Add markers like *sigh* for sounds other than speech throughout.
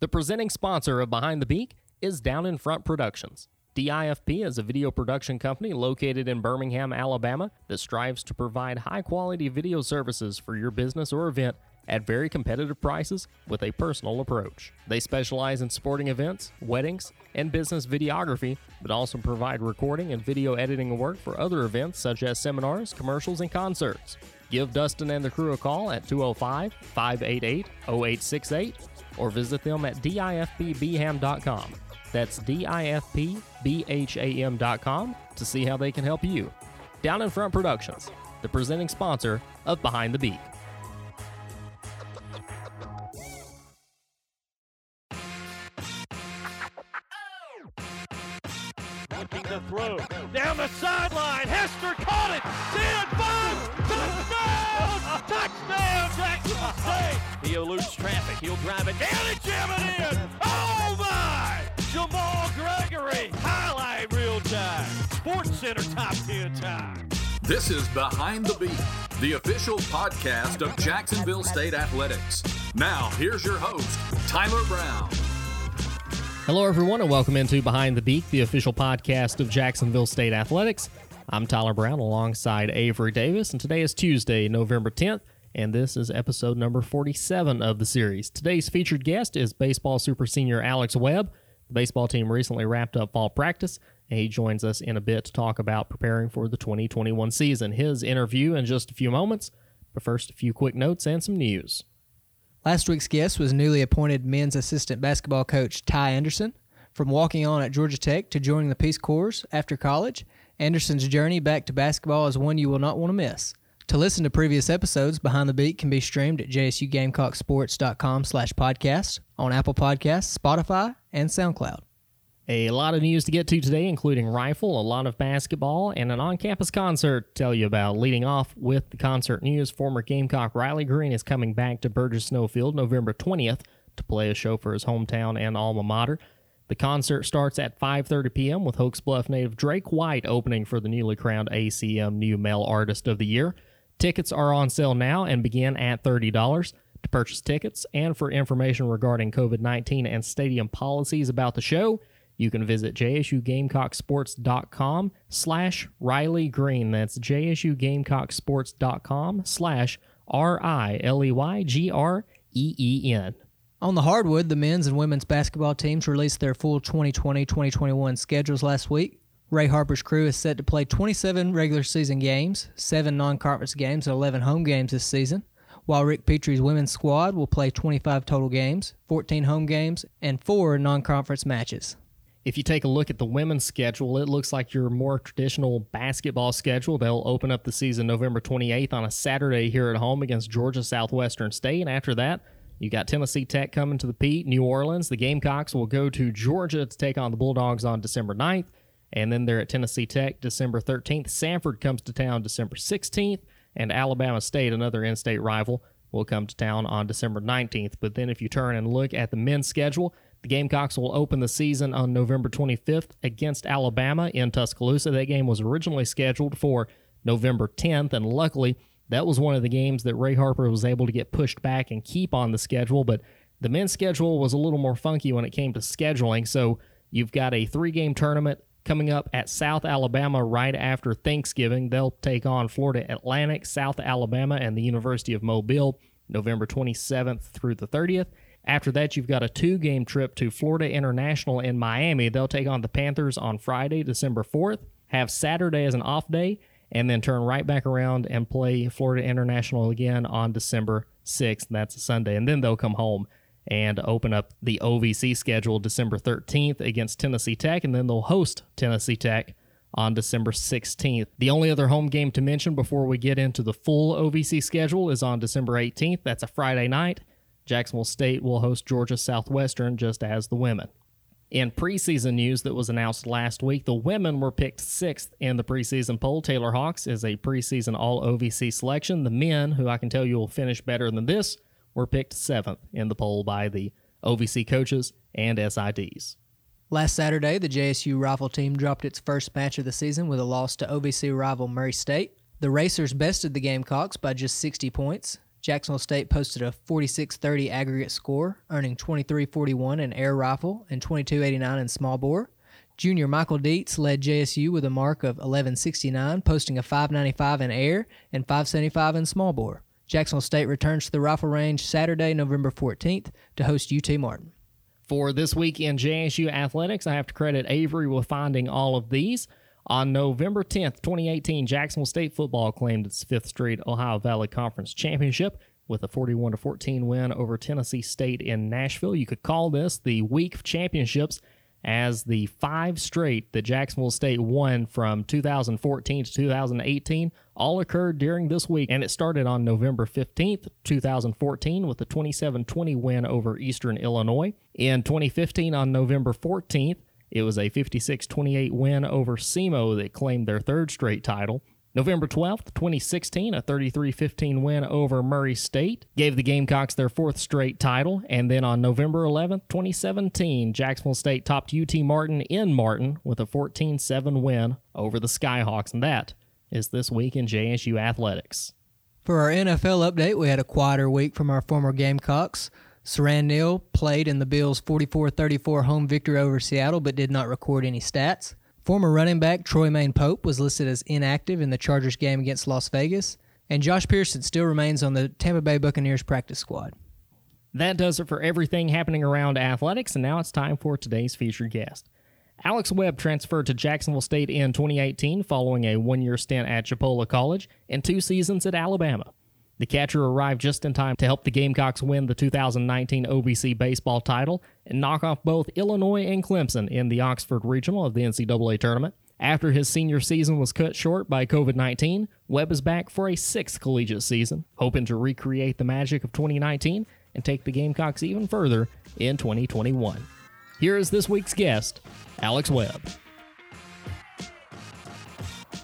The presenting sponsor of Behind the Beak is Down in Front Productions. DIFP is a video production company located in Birmingham, Alabama that strives to provide high quality video services for your business or event at very competitive prices with a personal approach. They specialize in sporting events, weddings, and business videography, but also provide recording and video editing work for other events such as seminars, commercials, and concerts. Give Dustin and the crew a call at 205 588 0868 or visit them at difpbham.com. That's difpbham.com to see how they can help you. Down in Front Productions, the presenting sponsor of Behind the Beak. He'll drive it down and jam it in. Oh, my. Jamal Gregory. Highlight reel time. Sports Center top 10 time. This is Behind the Beak, the official podcast of Jacksonville State Athletics. Now, here's your host, Tyler Brown. Hello, everyone, and welcome into Behind the Beak, the official podcast of Jacksonville State Athletics. I'm Tyler Brown alongside Avery Davis, and today is Tuesday, November 10th, and this is episode number 47 of the series. Today's featured guest is baseball super senior Alex Webb. The baseball team recently wrapped up fall practice, and he joins us in a bit to talk about preparing for the 2021 season. His interview in just a few moments, but first, a few quick notes and some news. Last week's guest was newly appointed men's assistant basketball coach Ty Anderson. From walking on at Georgia Tech to joining the Peace Corps after college, Anderson's journey back to basketball is one you will not want to miss. To listen to previous episodes, Behind the Beak can be streamed at jsugamecocksports.com slash podcast on Apple Podcasts, Spotify, and SoundCloud. A lot of news to get to today, including rifle, a lot of basketball, and an on campus concert to tell you about. Leading off with the concert news, former Gamecock Riley Green is coming back to Burgess-Snow Field November 20th to play a show for his hometown and alma mater. The concert starts at 5:30 p.m. with Hokes Bluff native Drake White opening for the newly crowned ACM New Male Artist of the Year. Tickets are on sale now and begin at $30. To purchase tickets and for information regarding COVID-19 and stadium policies about the show, you can visit jsugamecocksports.com slash Riley Green. That's jsugamecocksports.com slash R-I-L-E-Y-G-R-E-E-N. On the hardwood, the men's and women's basketball teams released their full 2020 2021 schedules last week. Ray Harper's crew is set to play 27 regular season games, 7 non conference games, and 11 home games this season, while Rick Pietri's women's squad will play 25 total games, 14 home games, and 4 non conference matches. If you take a look at the women's schedule, it looks like your more traditional basketball schedule. They'll open up the season November 28th on a Saturday here at home against Georgia Southwestern State. And after that, you got Tennessee Tech coming to the Pete, New Orleans. The Gamecocks will go to Georgia to take on the Bulldogs on December 9th. And then they're at Tennessee Tech December 13th. Samford comes to town December 16th. And Alabama State, another in state rival, will come to town on December 19th. But then if you turn and look at the men's schedule, the Gamecocks will open the season on November 25th against Alabama in Tuscaloosa. That game was originally scheduled for November 10th, and luckily, that was one of the games that Ray Harper was able to get pushed back and keep on the schedule. But the men's schedule was a little more funky when it came to scheduling. So you've got a three game tournament coming up at South Alabama right after Thanksgiving. They'll take on Florida Atlantic, South Alabama, and the University of Mobile November 27th through the 30th. After that, you've got a two game trip to Florida International in Miami. They'll take on the Panthers on Friday, December 4th, have Saturday as an off day, and then turn right back around and play Florida International again on December 6th. That's a Sunday. And then they'll come home and open up the OVC schedule December 13th against Tennessee Tech, and then they'll host Tennessee Tech on December 16th. The only other home game to mention before we get into the full OVC schedule is on December 18th. That's a Friday night. Jacksonville State will host Georgia Southwestern just as the women. In preseason news that was announced last week, the women were picked sixth in the preseason poll. Taylor Hawks is a preseason All OVC selection. The men, who I can tell you will finish better than this, were picked seventh in the poll by the OVC coaches and SIDs. Last Saturday, the JSU rifle team dropped its first match of the season with a loss to OVC rival Murray State. The Racers bested the Gamecocks by just 60 points. Jacksonville State posted a 46-30 aggregate score, earning 23-41 in air rifle and 22-89 in small bore. Junior Michael Dietz led JSU with a mark of 1169, posting a 595 in air and 575 in small bore. Jacksonville State returns to the rifle range Saturday, November 14th to host UT Martin. For this week in JSU athletics, I have to credit Avery with finding all of these. On November 10th, 2018, Jacksonville State football claimed its fifth straight Ohio Valley Conference championship with a 41 14 win over Tennessee State in Nashville. You could call this the week of championships as the five straight that Jacksonville State won from 2014 to 2018 all occurred during this week, and it started on November 15th, 2014, with a 27 20 win over Eastern Illinois. In 2015, on November 14th, it was a 56 28 win over SEMO that claimed their third straight title. November 12th, 2016, a 33 15 win over Murray State gave the Gamecocks their fourth straight title. And then on November 11th, 2017, Jacksonville State topped UT Martin in Martin with a 14 7 win over the Skyhawks. And that is this week in JSU athletics. For our NFL update, we had a quieter week from our former Gamecocks. Siran Neal played in the Bills' 44 34 home victory over Seattle but did not record any stats. Former running back Troymaine Pope was listed as inactive in the Chargers game against Las Vegas, and Josh Pearson still remains on the Tampa Bay Buccaneers practice squad. That does it for everything happening around athletics, and now it's time for today's featured guest. Alex Webb transferred to Jacksonville State in 2018 following a one year stint at Chipola College and two seasons at Alabama. The catcher arrived just in time to help the Gamecocks win the 2019 OVC baseball title and knock off both Illinois and Clemson in the Oxford Regional of the NCAA tournament. After his senior season was cut short by COVID 19, Webb is back for a sixth collegiate season, hoping to recreate the magic of 2019 and take the Gamecocks even further in 2021. Here is this week's guest, Alex Webb.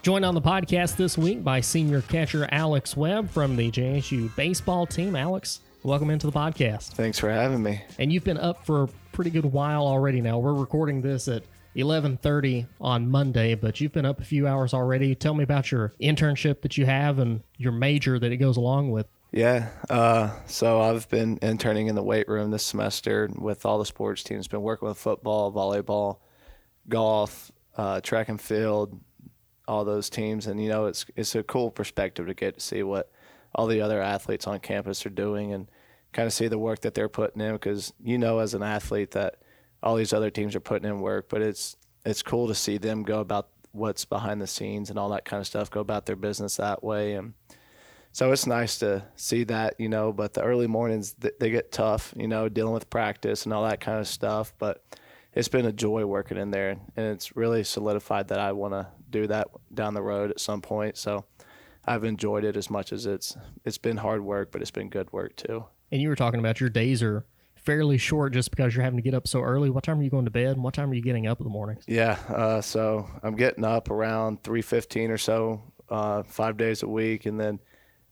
Joined on the podcast this week by senior catcher Alex Webb from the JSU baseball team. Alex, welcome into the podcast. Thanks for having me. And you've been up for a pretty good while already now. We're recording this at 11:30 on Monday, but you've been up a few hours already. Tell me about your internship that you have and your major that it goes along with. Yeah, uh, so I've been interning in the weight room this semester with all the sports teams. Been working with football, volleyball, golf, uh, track and field, all those teams, and you know it's it's a cool perspective to get to see what all the other athletes on campus are doing and kind of see the work that they're putting in because you know as an athlete that all these other teams are putting in work, but it's it's cool to see them go about what's behind the scenes and all that kind of stuff, go about their business that way, and so it's nice to see that, you know. But the early mornings they get tough, you know, dealing with practice and all that kind of stuff, but it's been a joy working in there, and it's really solidified that I want to do that down the road at some point. So I've enjoyed it as much as it's it's been hard work, but it's been good work too. And you were talking about your days are fairly short just because you're having to get up so early. What time are you going to bed? And what time are you getting up in the mornings? Yeah, uh, so I'm getting up around three fifteen or so, uh, five days a week, and then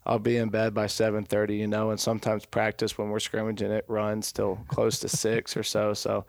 I'll be in bed by seven thirty. You know, and sometimes practice when we're scrimmaging it runs till close to six or so. So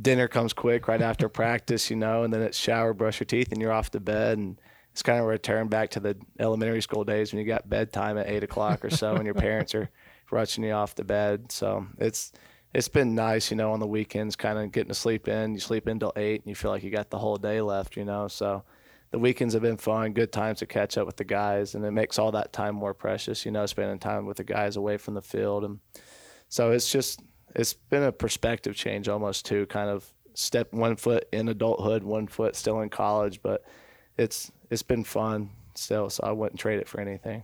dinner comes quick right after practice, you know, and then it's shower, brush your teeth, and you're off to bed. And it's kind of a return back to the elementary school days when you got bedtime at eight o'clock or so, and your parents are *laughs* rushing you off to bed. So it's it's been nice, you know, on the weekends, kind of getting to sleep in. You sleep in till eight, and you feel like you got the whole day left, you know. So the weekends have been fun, good times to catch up with the guys, and it makes all that time more precious, you know, spending time with the guys away from the field, and so it's just it's been a perspective change almost too. Kind of step one foot in adulthood, one foot still in college, but it's it's been fun still. So I wouldn't trade it for anything.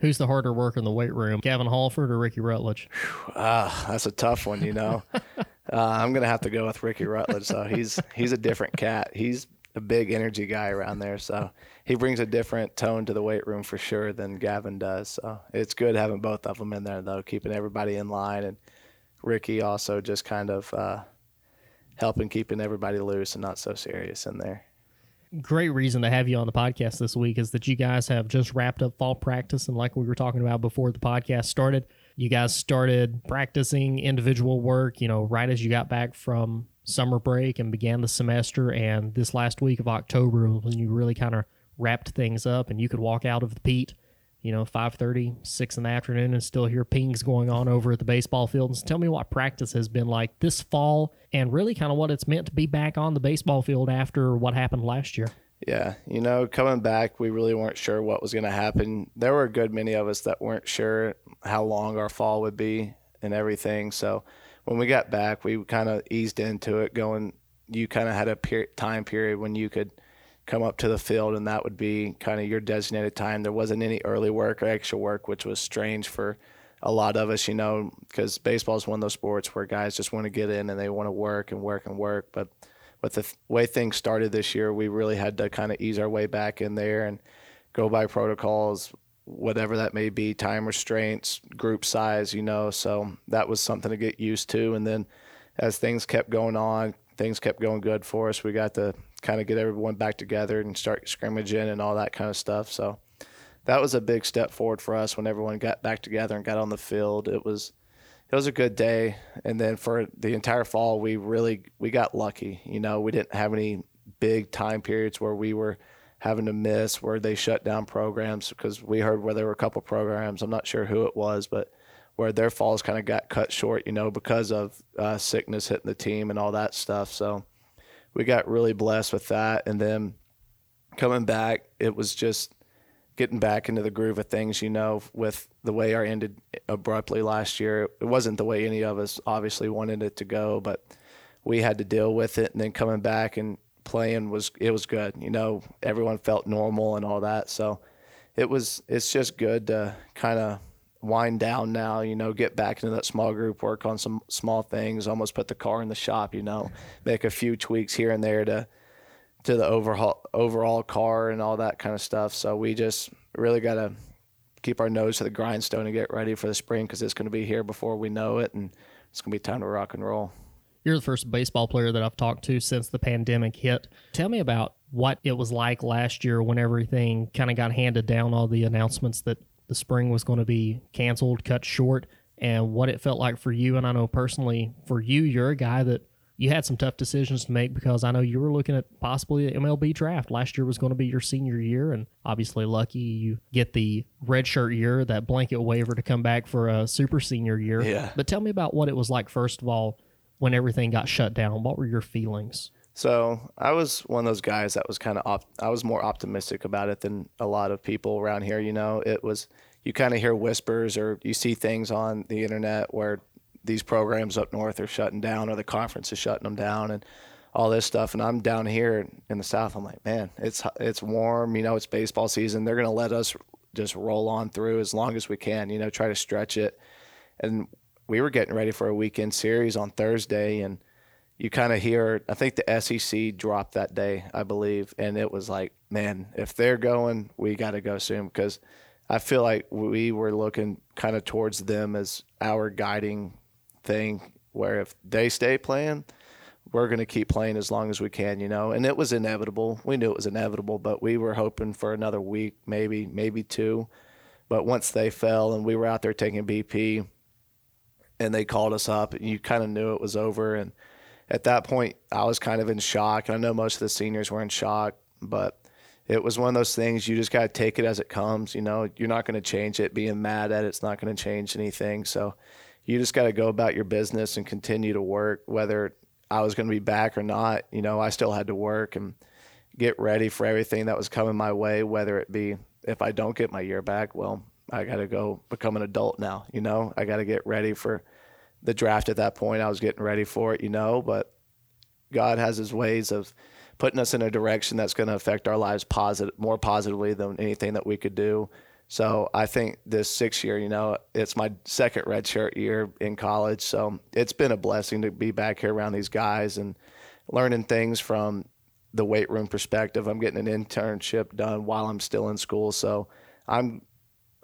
Who's the harder worker in the weight room, Gavin Halford or Ricky Rutledge? Ah, that's a tough one. You know, *laughs* uh, I'm gonna have to go with Ricky Rutledge. So he's he's a different cat. He's a big energy guy around there. So he brings a different tone to the weight room for sure than Gavin does. So it's good having both of them in there though, keeping everybody in line and Ricky also just kind of uh, helping keeping everybody loose and not so serious in there. Great reason to have you on the podcast this week is that you guys have just wrapped up fall practice. And like we were talking about before the podcast started, you guys started practicing individual work, you know, right as you got back from summer break and began the semester. And this last week of October, when you really kind of wrapped things up and you could walk out of the Pete you know, 5.30, 6 in the afternoon and still hear pings going on over at the baseball field. And tell me what practice has been like this fall and really kind of what it's meant to be back on the baseball field after what happened last year. Yeah, you know, coming back, we really weren't sure what was going to happen. There were a good many of us that weren't sure how long our fall would be and everything. So when we got back, we kind of eased into it, going, you kind of had a per- time period when you could come up to the field, and that would be kind of your designated time. There wasn't any early work or extra work, which was strange for a lot of us, you know, because baseball is one of those sports where guys just want to get in and they want to work and work and work. But with the th- way things started this year, we really had to kind of ease our way back in there and go by protocols, whatever that may be, time restraints, group size, you know. So that was something to get used to. And then as things kept going on, things kept going good for us. We got to kind of get everyone back together and start scrimmaging and all that kind of stuff. So that was a big step forward for us when everyone got back together and got on the field. It was it was a good day. And then for the entire fall, we really we got lucky. You know, we didn't have any big time periods where we were having to miss where they shut down programs because we heard where there were a couple programs. I'm not sure who it was, but where their falls kind of got cut short, you know, because of uh, sickness hitting the team and all that stuff. So we got really blessed with that. And then coming back, it was just getting back into the groove of things, you know, with the way our ended abruptly last year. It wasn't the way any of us obviously wanted it to go, but we had to deal with it. And then coming back and playing was it was good. You know, everyone felt normal and all that. So it was it's just good to kind of wind down now, you know, get back into that small group, work on some small things, almost put the car in the shop, you know, make a few tweaks here and there to to the overhaul overall car and all that kind of stuff. So we just really got to keep our nose to the grindstone and get ready for the spring because it's going to be here before we know it, and it's going to be time to rock and roll. You're the first baseball player that I've talked to since the pandemic hit. Tell me about what it was like last year when everything kind of got handed down, all the announcements that the spring was going to be canceled, cut short, and what it felt like for you. And I know personally for you, you're a guy that you had some tough decisions to make because I know you were looking at possibly an MLB draft. Last year was going to be your senior year, and obviously lucky you get the redshirt year, that blanket waiver to come back for a super senior year. Yeah. But tell me about what it was like first of all when everything got shut down. What were your feelings? So I was one of those guys that was kind of op- I was more optimistic about it than a lot of people around here. You know, it was you kind of hear whispers or you see things on the internet where these programs up north are shutting down or the conference is shutting them down and all this stuff. And I'm down here in the south. I'm like, man, it's it's warm. You know, it's baseball season. They're gonna let us just roll on through as long as we can. You know, try to stretch it. And we were getting ready for a weekend series on Thursday and you kind of hear i think the sec dropped that day i believe and it was like man if they're going we got to go soon. Because i feel like we were looking kind of towards them as our guiding thing where if they stay playing we're going to keep playing as long as we can you know? And it was inevitable. We knew it was inevitable but we were hoping for another week maybe maybe two. But once they fell and we were out there taking bp and they called us up and you kind of knew it was over and at that point, I was kind of in shock. And I know most of the seniors were in shock, but it was one of those things you just got to take it as it comes. You know, you're not going to change it. Being mad at it's not going to change anything. So you just got to go about your business and continue to work, whether I was going to be back or not. You know, I still had to work and get ready for everything that was coming my way, whether it be if I don't get my year back, well, I got to go become an adult now. You know, I got to get ready for the draft at that point. I was getting ready for it, you know, but God has his ways of putting us in a direction that's going to affect our lives positive, more positively than anything that we could do. So I think this six year, you know, it's my second redshirt year in college. So it's been a blessing to be back here around these guys and learning things from the weight room perspective. I'm getting an internship done while I'm still in school. So I'm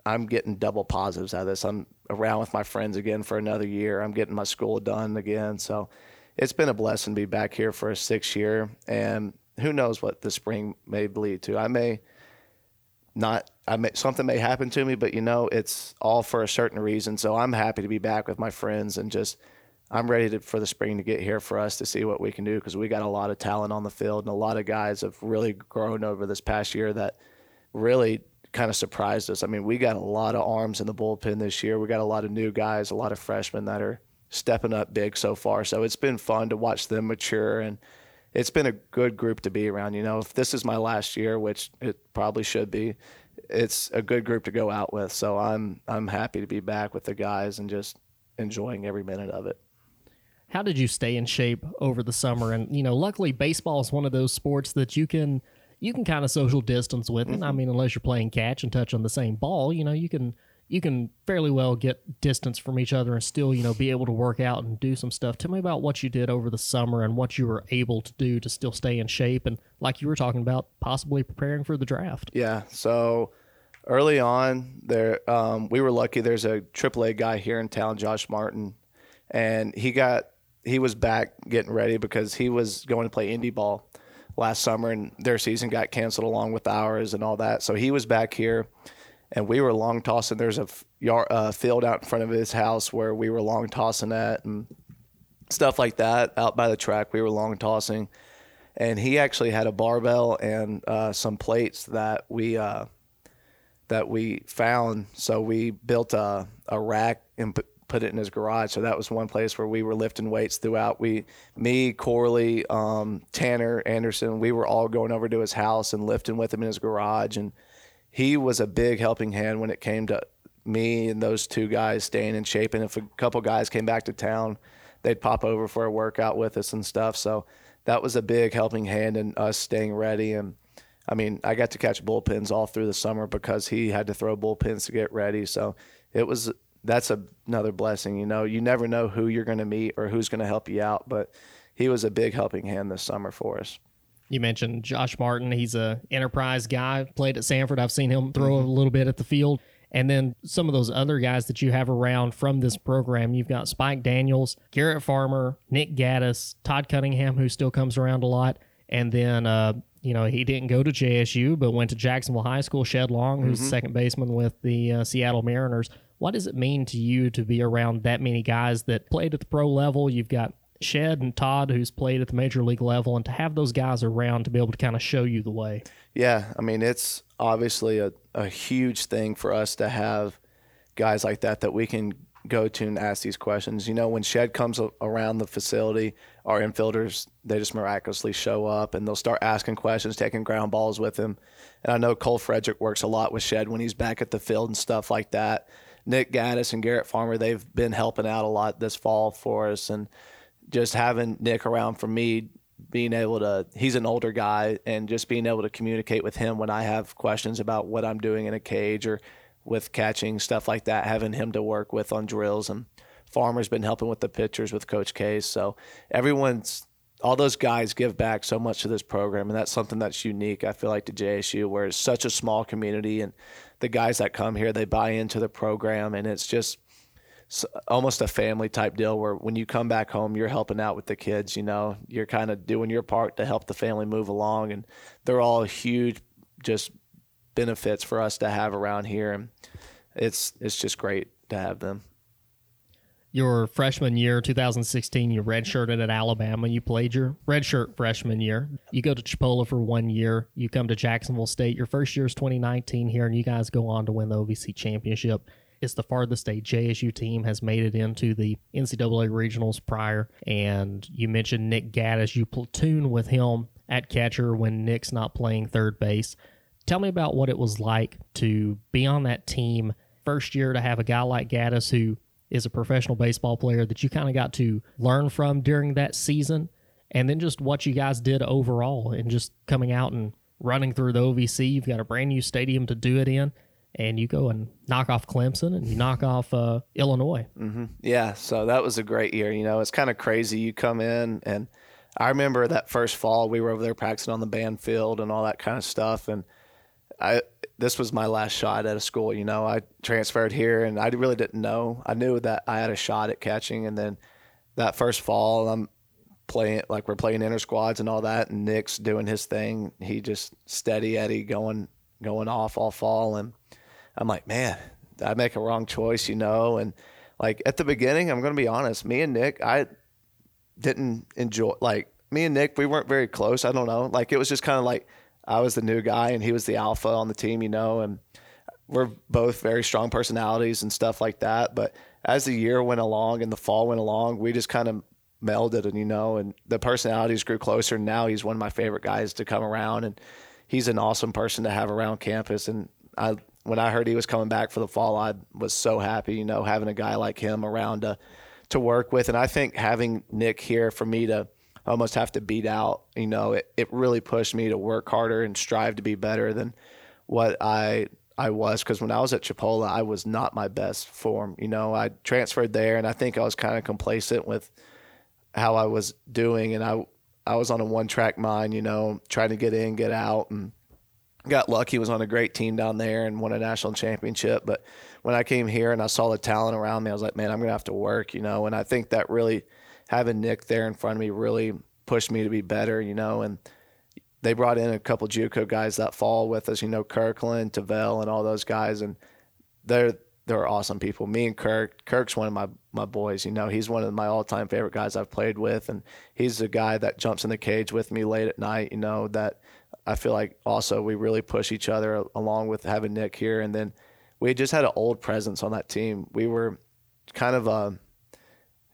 I'm getting double positives out of this. I'm around with my friends again for another year. I'm getting my school done again. So it's been a blessing to be back here for a six year. And who knows what the spring may lead to. I may not, I may, something may happen to me, but you know, it's all for a certain reason. So I'm happy to be back with my friends and just, I'm ready to, for the spring to get here for us to see what we can do because we got a lot of talent on the field and a lot of guys have really grown over this past year that really kind of surprised us. I mean, we got a lot of arms in the bullpen this year. We got a lot of new guys, a lot of freshmen that are stepping up big so far. So it's been fun to watch them mature and it's been a good group to be around. You know, if this is my last year, which it probably should be, it's a good group to go out with. So I'm I'm happy to be back with the guys and just enjoying every minute of it. How did you stay in shape over the summer? And you know, luckily, baseball is one of those sports that you can you can kind of social distance with. And I mean, unless you're playing catch and touch on the same ball, you know, you can you can fairly well get distance from each other and still, you know, be able to work out and do some stuff. Tell me about what you did over the summer and what you were able to do to still stay in shape and like you were talking about, possibly preparing for the draft. Yeah. So early on, there um, we were lucky. There's a AAA guy here in town, Josh Martin, and he got he was back getting ready because he was going to play indie ball last summer, and their season got canceled along with ours and all that. So he was back here and we were long tossing. There's a yard, uh, field out in front of his house where we were long tossing at and stuff like that. Out by the track, we were long tossing, and he actually had a barbell and uh, some plates that we uh, that we found. So we built a, a rack and put it in his garage. So that was one place where we were lifting weights throughout. We, me, Corley, um, Tanner Anderson, we were all going over to his house and lifting with him in his garage and he was a big helping hand when it came to me and those two guys staying in shape. And if a couple guys came back to town, they'd pop over for a workout with us and stuff. So that was a big helping hand in us staying ready. And I mean, I got to catch bullpens all through the summer because he had to throw bullpens to get ready. So it was that's a, another blessing. You know, you never know who you're going to meet or who's going to help you out, but he was a big helping hand this summer for us. You mentioned Josh Martin. He's a enterprise guy. Played at Samford. I've seen him throw mm-hmm. a little bit at the field. And then some of those other guys that you have around from this program, you've got Spike Daniels, Garrett Farmer, Nick Gaddis, Todd Cunningham, who still comes around a lot. And then, uh, you know, he didn't go to JSU, but went to Jacksonville High School. Shed Long, who's mm-hmm. second baseman with the uh, Seattle Mariners. What does it mean to you to be around that many guys that played at the pro level? You've got Shed and Todd, who's played at the major league level, and to have those guys around to be able to kind of show you the way. Yeah, I mean, it's obviously a, a huge thing for us to have guys like that that we can go to and ask these questions. You know, when Shed comes around the facility, our infielders they just miraculously show up and they'll start asking questions, taking ground balls with him. And I know Cole Frederick works a lot with Shed when he's back at the field and stuff like that. Nick Gaddis and Garrett Farmer, they've been helping out a lot this fall for us and just having Nick around for me, being able to, he's an older guy, and just being able to communicate with him when I have questions about what I'm doing in a cage or with catching, stuff like that, having him to work with on drills. And Farmer's been helping with the pitchers with Coach Case. So everyone's, all those guys give back so much to this program, and that's something that's unique, I feel like, to JSU, where it's such a small community, and the guys that come here, they buy into the program, and it's just, almost a family type deal where when you come back home, you're helping out with the kids. You know, you're kind of doing your part to help the family move along, and they're all huge, just benefits for us to have around here, and it's it's just great to have them. Your freshman year, 2016, you redshirted at Alabama. You played your redshirt freshman year. You go to Chipola for one year. You come to Jacksonville State. Your first year is 2019 here, and you guys go on to win the OVC championship. It's the farthest a JSU team has made it into the NCAA regionals prior. And you mentioned Nick Gaddis. You platoon with him at catcher when Nick's not playing third base. Tell me about what it was like to be on that team first year to have a guy like Gaddis who is a professional baseball player that you kind of got to learn from during that season. And then just what you guys did overall and just coming out and running through the OVC. You've got a brand new stadium to do it in and you go and knock off Clemson and you knock off uh, Illinois. Mm-hmm. Yeah, so that was a great year. You know, it's kind of crazy. You come in, and I remember that first fall we were over there practicing on the band field and all that kind of stuff. And I this was my last shot at a school. You know, I transferred here, and I really didn't know. I knew that I had a shot at catching, and then that first fall, I'm playing like we're playing inter squads and all that, and Nick's doing his thing. He just steady Eddie going going off all fall and I'm like, man, I make a wrong choice, you know? And like at the beginning, I'm going to be honest, me and Nick, I didn't enjoy, like, me and Nick, we weren't very close. I don't know. Like, it was just kind of like, I was the new guy and he was the alpha on the team, you know, and we're both very strong personalities and stuff like that. But as the year went along and the fall went along, we just kind of melded and you know, and the personalities grew closer. And now he's one of my favorite guys to come around, and he's an awesome person to have around campus. And I, when I heard he was coming back for the fall, I was so happy, you know, having a guy like him around to to work with. And I think having Nick here for me to almost have to beat out, you know, it, it really pushed me to work harder and strive to be better than what I I was because when I was at Chipola, I was not my best form. You know, I transferred there, and I think I was kind of complacent with how I was doing, and I I was on a one track mind. You know, trying to get in, get out, and got lucky. Was on a great team down there and won a national championship. But when I came here and I saw the talent around me, I was like, man, I'm gonna have to work. You know, and I think that really having Nick there in front of me really pushed me to be better. You know, and they brought in a couple JUCO guys that fall with us, you know, Kirkland, Tavel, and all those guys, and they're they're awesome people. Me and Kirk, Kirk's one of my my boys. You know, he's one of my all time favorite guys I've played with, and he's the guy that jumps in the cage with me late at night. You know that I feel like also we really push each other along with having Nick here, and then we just had an old presence on that team. We were kind of a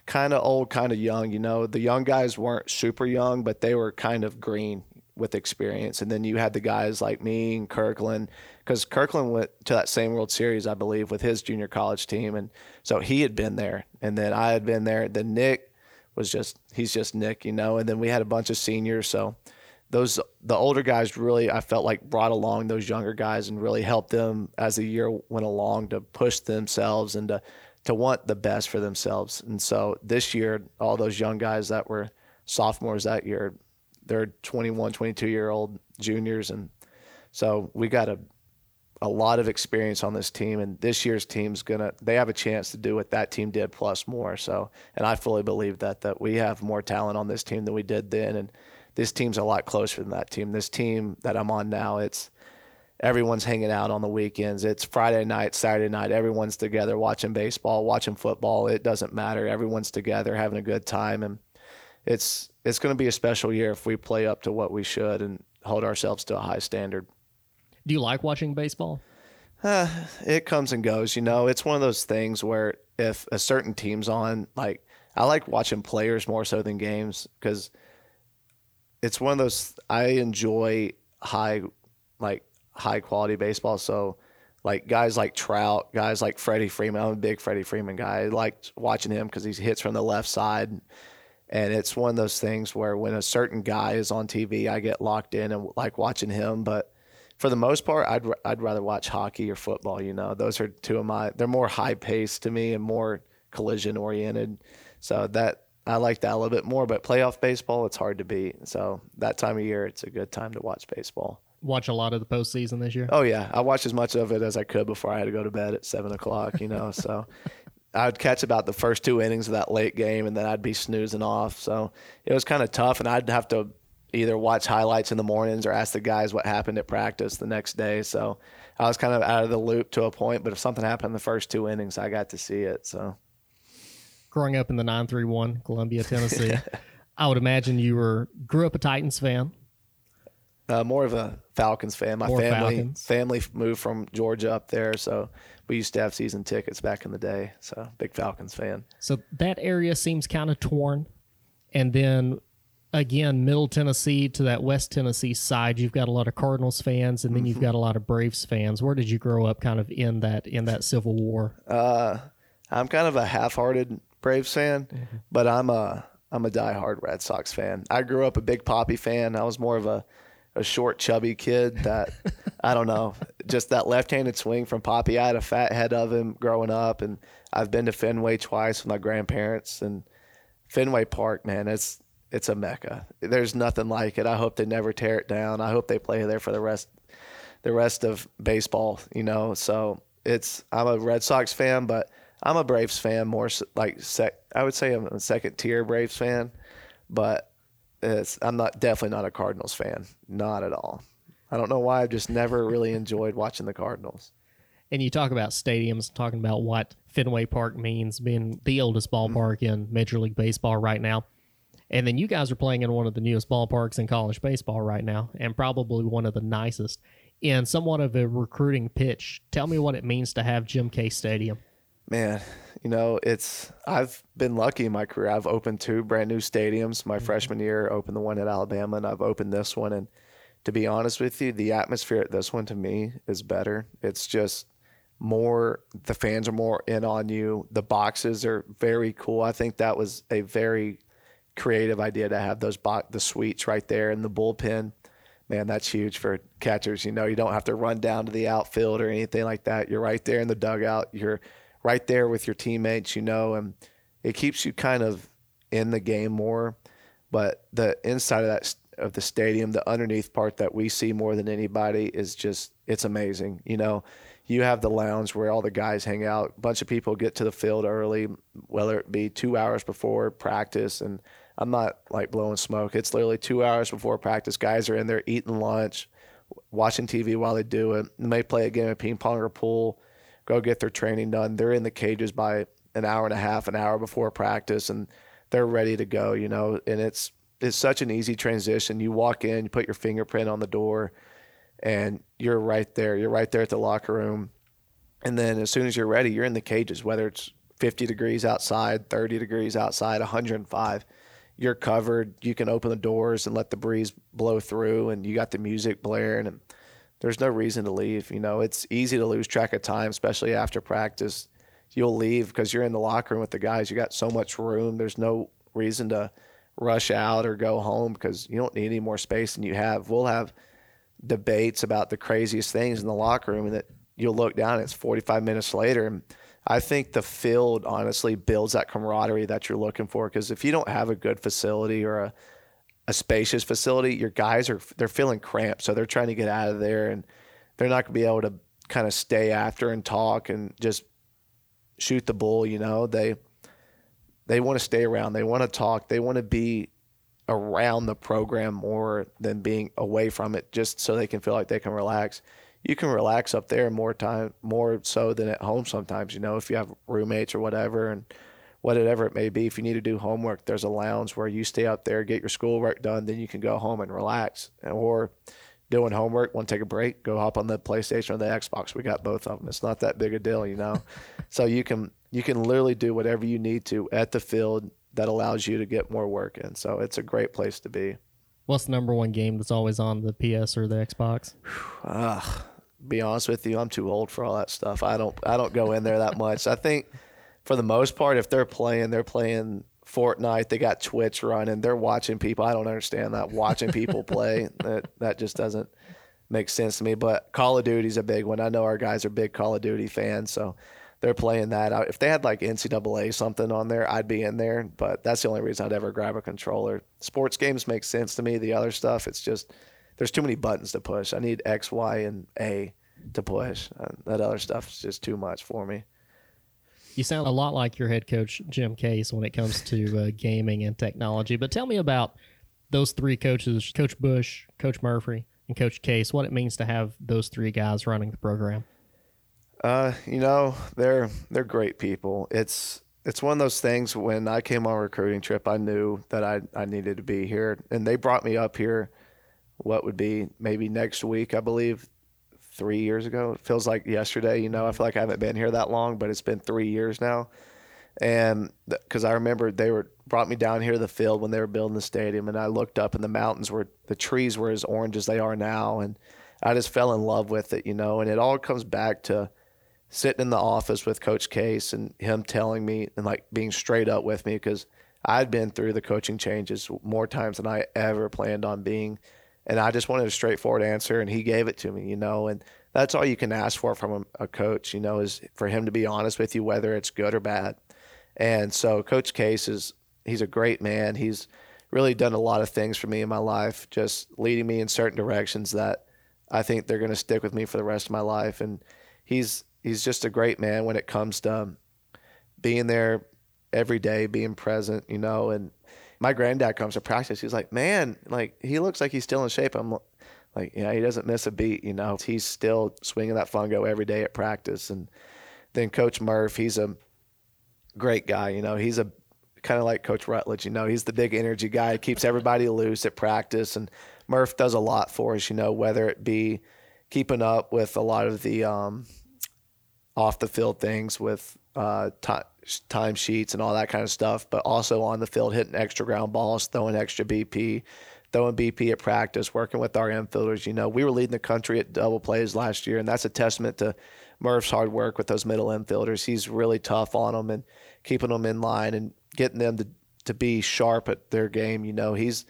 kind of old, kind of young. You know, the young guys weren't super young, but they were kind of green with experience. And then you had the guys like me and Kirkland, because Kirkland went to that same World Series, I believe, with his junior college team, and so he had been there, and then I had been there. Then Nick was just he's just Nick, you know. And then we had a bunch of seniors, so those the older guys really I felt like brought along those younger guys and really helped them as the year went along to push themselves and to to want the best for themselves. And so this year, all those young guys that were sophomores that year they're 21, 22 year old juniors, and so we got a a lot of experience on this team, and this year's team's gonna they have a chance to do what that team did plus more. So, and I fully believe that that we have more talent on this team than we did then, and this team's a lot closer than that team. This team that I'm on now, it's everyone's hanging out on the weekends. It's Friday night, Saturday night. Everyone's together watching baseball, watching football. It doesn't matter. Everyone's together having a good time, and it's it's going to be a special year if we play up to what we should and hold ourselves to a high standard. Do you like watching baseball? Uh, it comes and goes. You know, it's one of those things where if a certain team's on, like I like watching players more so than games because it's one of those I enjoy high, like high quality baseball. So like guys like Trout, guys like Freddie Freeman. I'm a big Freddie Freeman guy. I like watching him because he hits from the left side. And it's one of those things where when a certain guy is on TV, I get locked in and like watching him. But for the most part, I'd I'd rather watch hockey or football. You know, those are two of my. They're more high paced to me and more collision oriented. So that I like that a little bit more. But playoff baseball, it's hard to beat. So that time of year, it's a good time to watch baseball. Watch a lot of the postseason this year. Oh yeah, I watched as much of it as I could before I had to go to bed at seven o'clock. You know, so *laughs* I'd catch about the first two innings of that late game, and then I'd be snoozing off. So it was kind of tough, and I'd have to either watch highlights in the mornings or ask the guys what happened at practice the next day. So I was kind of out of the loop to a point. But if something happened in the first two innings, I got to see it. So growing up in the nine three one Columbia, *laughs* Tennessee, I would imagine you were grew up a Titans fan. Uh, more of a Falcons fan. My More family Falcons. family moved from Georgia up there, so we used to have season tickets back in the day. So big Falcons fan. So that area seems kind of torn. And then again, Middle Tennessee to that West Tennessee side, you've got a lot of Cardinals fans, and then you've got a lot of Braves fans. Where did you grow up, kind of in that in that Civil War? Uh, I'm kind of a half-hearted Braves fan, but I'm a I'm a diehard Red Sox fan. I grew up a big Papi fan. I was more of a a short, chubby kid that I don't know, just that left-handed swing from Papi. I had a fat head of him growing up, and I've been to Fenway twice with my grandparents. And Fenway Park, man, it's it's a mecca. There's nothing like it. I hope they never tear it down. I hope they play there for the rest the rest of baseball. You know, so it's I'm a Red Sox fan, but I'm a Braves fan more like sec. I would say I'm a second tier Braves fan, but it's, I'm not definitely not a Cardinals fan. Not at all. I don't know why. I've just never really enjoyed watching the Cardinals. And you talk about stadiums, talking about what Fenway Park means, being the oldest ballpark mm-hmm. in Major League Baseball right now. And then you guys are playing in one of the newest ballparks in college baseball right now, and probably one of the nicest. In somewhat of a recruiting pitch, tell me what it means to have Jim Case Stadium. Man, you know, it's I've been lucky in my career. I've opened two brand new stadiums. My mm-hmm. freshman year, opened the one at Alabama, and I've opened this one. And to be honest with you, the atmosphere at this one to me is better. It's just more the fans are more in on you. The boxes are very cool. I think that was a very creative idea to have those box the suites right there in the bullpen. Man, that's huge for catchers. You know, you don't have to run down to the outfield or anything like that. You're right there in the dugout. You're right there with your teammates, you know, and it keeps you kind of in the game more. But the inside of that of the stadium, the underneath part that we see more than anybody is just it's amazing. You know, you have the lounge where all the guys hang out. A bunch of people get to the field early, whether it be two hours before practice. And I'm not like blowing smoke. It's literally two hours before practice. Guys are in there eating lunch, watching TV while they do it. They may play a game of ping pong or pool, go get their training done. They're in the cages by an hour and a half, an hour before practice, and they're ready to go. You know, and it's it's such an easy transition. You walk in, you put your fingerprint on the door and you're right there. You're right there at the locker room. And then as soon as you're ready, you're in the cages, whether it's 50 degrees outside, 30 degrees outside, 105. You're covered. You can open the doors and let the breeze blow through, and you got the music blaring. And there's no reason to leave. You know, it's easy to lose track of time, especially after practice. You'll leave because you're in the locker room with the guys. You got so much room. There's no reason to rush out or go home because you don't need any more space than you have. We'll have – debates about the craziest things in the locker room, and that you'll look down, and it's 45 minutes later. And I think the field honestly builds that camaraderie that you're looking for. Because if you don't have a good facility or a, a spacious facility, your guys are they're feeling cramped, so they're trying to get out of there, and they're not going to be able to kind of stay after and talk and just shoot the bull. You know, they they want to stay around, they want to talk, they want to be around the program more than being away from it just so they can feel like they can relax. You can relax up there more time more so than at home sometimes, you know, if you have roommates or whatever and whatever it may be. If you need to do homework, there's a lounge where you stay out there, get your schoolwork done, then you can go home and relax. Or doing homework, want to take a break, go hop on the PlayStation or the Xbox. We got both of them. It's not that big a deal, you know. *laughs* so you can you can literally do whatever you need to at the field that allows you to get more work in. So it's a great place to be. What's the number one game that's always on the PS or the Xbox? *sighs* Uh, be honest with you, I'm too old for all that stuff. I don't I don't go in there that much. I think for the most part, if they're playing, they're playing Fortnite. They got Twitch running. They're watching people. I don't understand that. Watching people *laughs* play that that just doesn't make sense to me. But Call of Duty's a big one. I know our guys are big Call of Duty fans, so they're playing that. If they had like NCAA something on there, I'd be in there. But that's the only reason I'd ever grab a controller. Sports games make sense to me. The other stuff, it's just there's too many buttons to push. I need X, Y, and A to push. Uh, that other stuff is just too much for me. You sound a lot like your head coach Jim Case when it comes to uh, *laughs* gaming and technology. But tell me about those three coaches: Coach Bush, Coach Murphy, and Coach Case. What it means to have those three guys running the program. Uh, you know, they're they're great people. It's it's one of those things when I came on a recruiting trip, I knew that I I needed to be here, and they brought me up here. What would be maybe next week, I believe, three years ago. It feels like yesterday. You know, I feel like I haven't been here that long, but it's been three years now. And because I remember they were brought me down here to the field when they were building the stadium, and I looked up, and the mountains were the trees were as orange as they are now, and I just fell in love with it, you know. And it all comes back to sitting in the office with Coach Case and him telling me and like being straight up with me because I'd been through the coaching changes more times than I ever planned on being. And I just wanted a straightforward answer, and he gave it to me, you know. And that's all you can ask for from a, a coach, you know, is for him to be honest with you, whether it's good or bad. And so, Coach Case is he's a great man. He's really done a lot of things for me in my life, just leading me in certain directions that I think they're going to stick with me for the rest of my life. And he's he's just a great man when it comes to being there every day, being present, you know. And my granddad comes to practice. He's like, man, like he looks like he's still in shape. I'm like, yeah, he doesn't miss a beat, you know. He's still swinging that fungo every day at practice. And then Coach Murph, he's a great guy, you know. He's a kind of like Coach Rutledge. You know, he's the big energy guy, keeps everybody loose at practice, and Murph does a lot for us. You know, whether it be keeping up with a lot of the um, off the field things with uh, time sheets and all that kind of stuff, but also on the field hitting extra ground balls, throwing extra BP, throwing BP at practice, working with our infielders. You know, we were leading the country at double plays last year, and that's a testament to Murph's hard work with those middle infielders. He's really tough on them and keeping them in line and getting them to, to be sharp at their game. You know, he's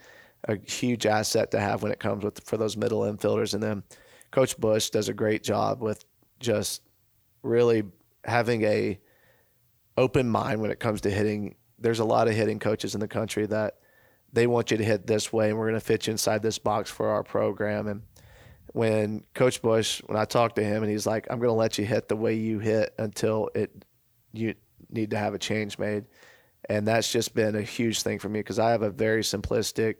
a huge asset to have when it comes with for those middle infielders. And then Coach Bush does a great job with just really having a open mind when it comes to hitting. There's a lot of hitting coaches in the country that they want you to hit this way, and we're going to fit you inside this box for our program. And when Coach Bush, when I talked to him, and he's like, "I'm going to let you hit the way you hit until it you need to have a change made," and that's just been a huge thing for me because I have a very simplistic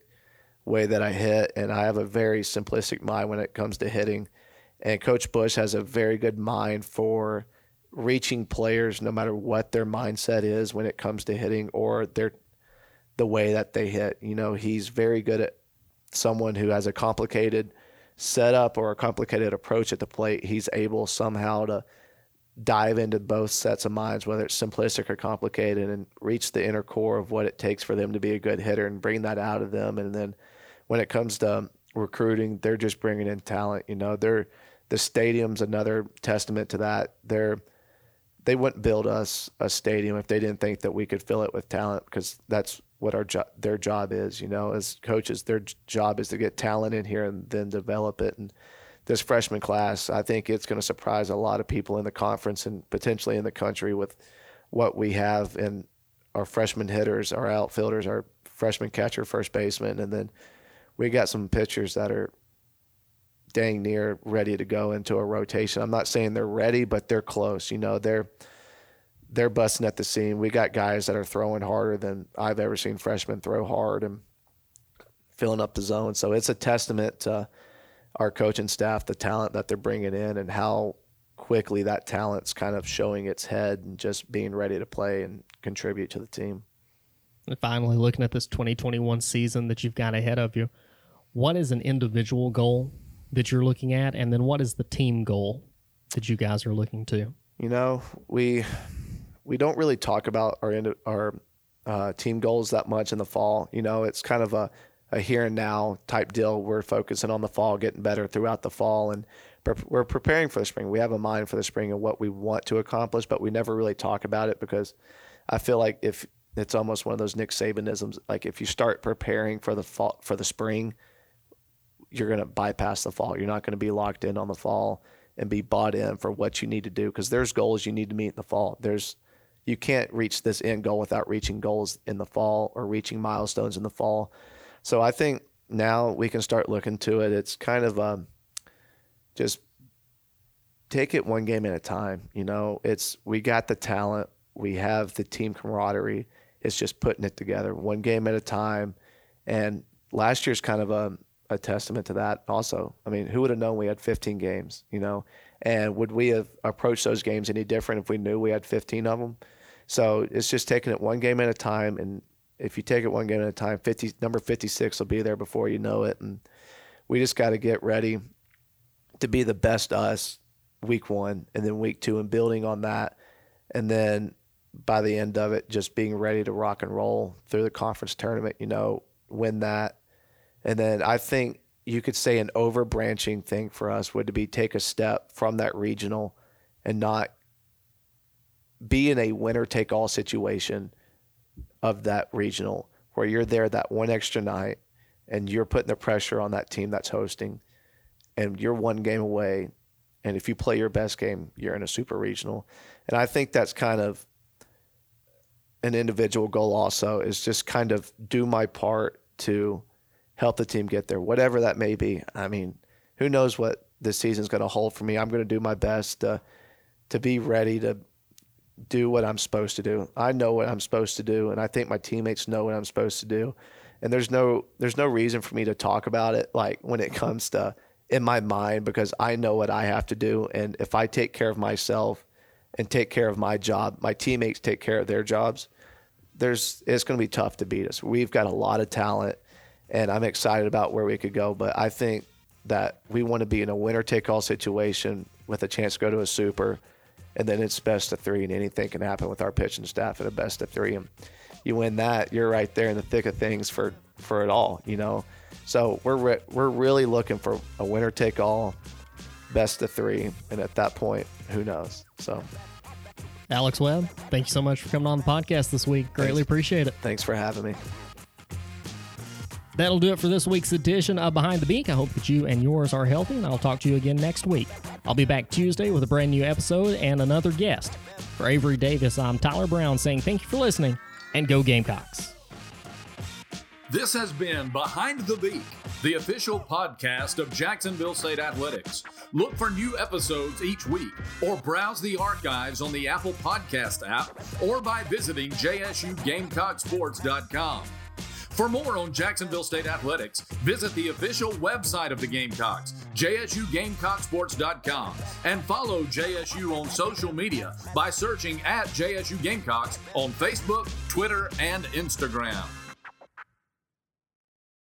way that I hit, and I have a very simplistic mind when it comes to hitting. And Coach Bush has a very good mind for reaching players, no matter what their mindset is when it comes to hitting or their the way that they hit. You know, he's very good at someone who has a complicated setup or a complicated approach at the plate. He's able somehow to dive into both sets of minds, whether it's simplistic or complicated, and reach the inner core of what it takes for them to be a good hitter and bring that out of them. And then when it comes to recruiting, they're just bringing in talent. You know, they're the stadium's another testament to that. They're they wouldn't build us a stadium if they didn't think that we could fill it with talent because that's what our job their job is. You know, as coaches, their job is to get talent in here and then develop it. And this freshman class, I think it's going to surprise a lot of people in the conference and potentially in the country with what we have in our freshman hitters, our outfielders, our freshman catcher, first baseman, and then we got some pitchers that are dang near ready to go into a rotation. I'm not saying they're ready, but they're close. You know, they're they're busting at the seam. We got guys that are throwing harder than I've ever seen freshmen throw hard and filling up the zone. So it's a testament to our coaching staff, the talent that they're bringing in, and how quickly that talent's kind of showing its head and just being ready to play and contribute to the team. And finally, looking at this 2021 season that you've got ahead of you, what is an individual goal that you're looking at, and then what is the team goal that you guys are looking to? You know, we we don't really talk about our our uh, team goals that much in the fall. You know, it's kind of a a here and now type deal. We're focusing on the fall, getting better throughout the fall, and we're preparing for the spring. We have a mind for the spring and what we want to accomplish, but we never really talk about it because I feel like if it's almost one of those Nick Sabanisms, like if you start preparing for the fall for the spring, you're going to bypass the fall. You're not going to be locked in on the fall and be bought in for what you need to do because there's goals you need to meet in the fall. There's you can't reach this end goal without reaching goals in the fall or reaching milestones in the fall. So I think now we can start looking to it. It's kind of um, just take it one game at a time. You know, it's we got the talent, we have the team camaraderie. It's just putting it together one game at a time. And last year's kind of a a testament to that also. I mean, who would have known we had 15 games, you know? And would we have approached those games any different if we knew we had 15 of them? So it's just taking it one game at a time. And if you take it one game at a time, 50, number 56 will be there before you know it. And we just got to get ready to be the best us week one and then week two and building on that. And then by the end of it, just being ready to rock and roll through the conference tournament, you know, win that and then I think you could say an overbranching thing for us would be take a step from that regional and not be in a winner take all situation of that regional where you're there that one extra night and you're putting the pressure on that team that's hosting and you're one game away. And if you play your best game you're in a super regional. And i think that's kind of an individual goal also is just kind of do my part to help the team get there, whatever that may be. I mean, who knows what this season's going to hold for me? I'm going to do my best to to be ready to do what I'm supposed to do. I know what I'm supposed to do, and I think my teammates know what I'm supposed to do. And there's no there's no reason for me to talk about it like when it comes to in my mind because I know what I have to do, and if I take care of myself and take care of my job, my teammates take care of their jobs. there's it's going to be tough to beat us. We've got a lot of talent, and I'm excited about where we could go. But I think that we want to be in a winner take all situation with a chance to go to a super, and then it's best of three, and anything can happen with our pitching staff at a best of three. And you win that, you're right there in the thick of things for for it all. You know, so we're re- we're really looking for a winner take all, best of three, and at that point, who knows? So. Alex Webb, thank you so much for coming on the podcast this week. Greatly Thanks. appreciate it. Thanks for having me. That'll do it for this week's edition of Behind the Beak. I hope that you and yours are healthy, and I'll talk to you again next week. I'll be back Tuesday with a brand new episode and another guest. For Avery Davis, I'm Tyler Brown saying thank you for listening and go Gamecocks. This has been Behind the Beak, the official podcast of Jacksonville State Athletics. Look for new episodes each week or browse the archives on the Apple Podcast app or by visiting jsugamecocksports.com. For more on Jacksonville State Athletics, visit the official website of the Gamecocks, jsugamecocksports.com, and follow JSU on social media by searching at JSU Gamecocks on Facebook, Twitter, and Instagram.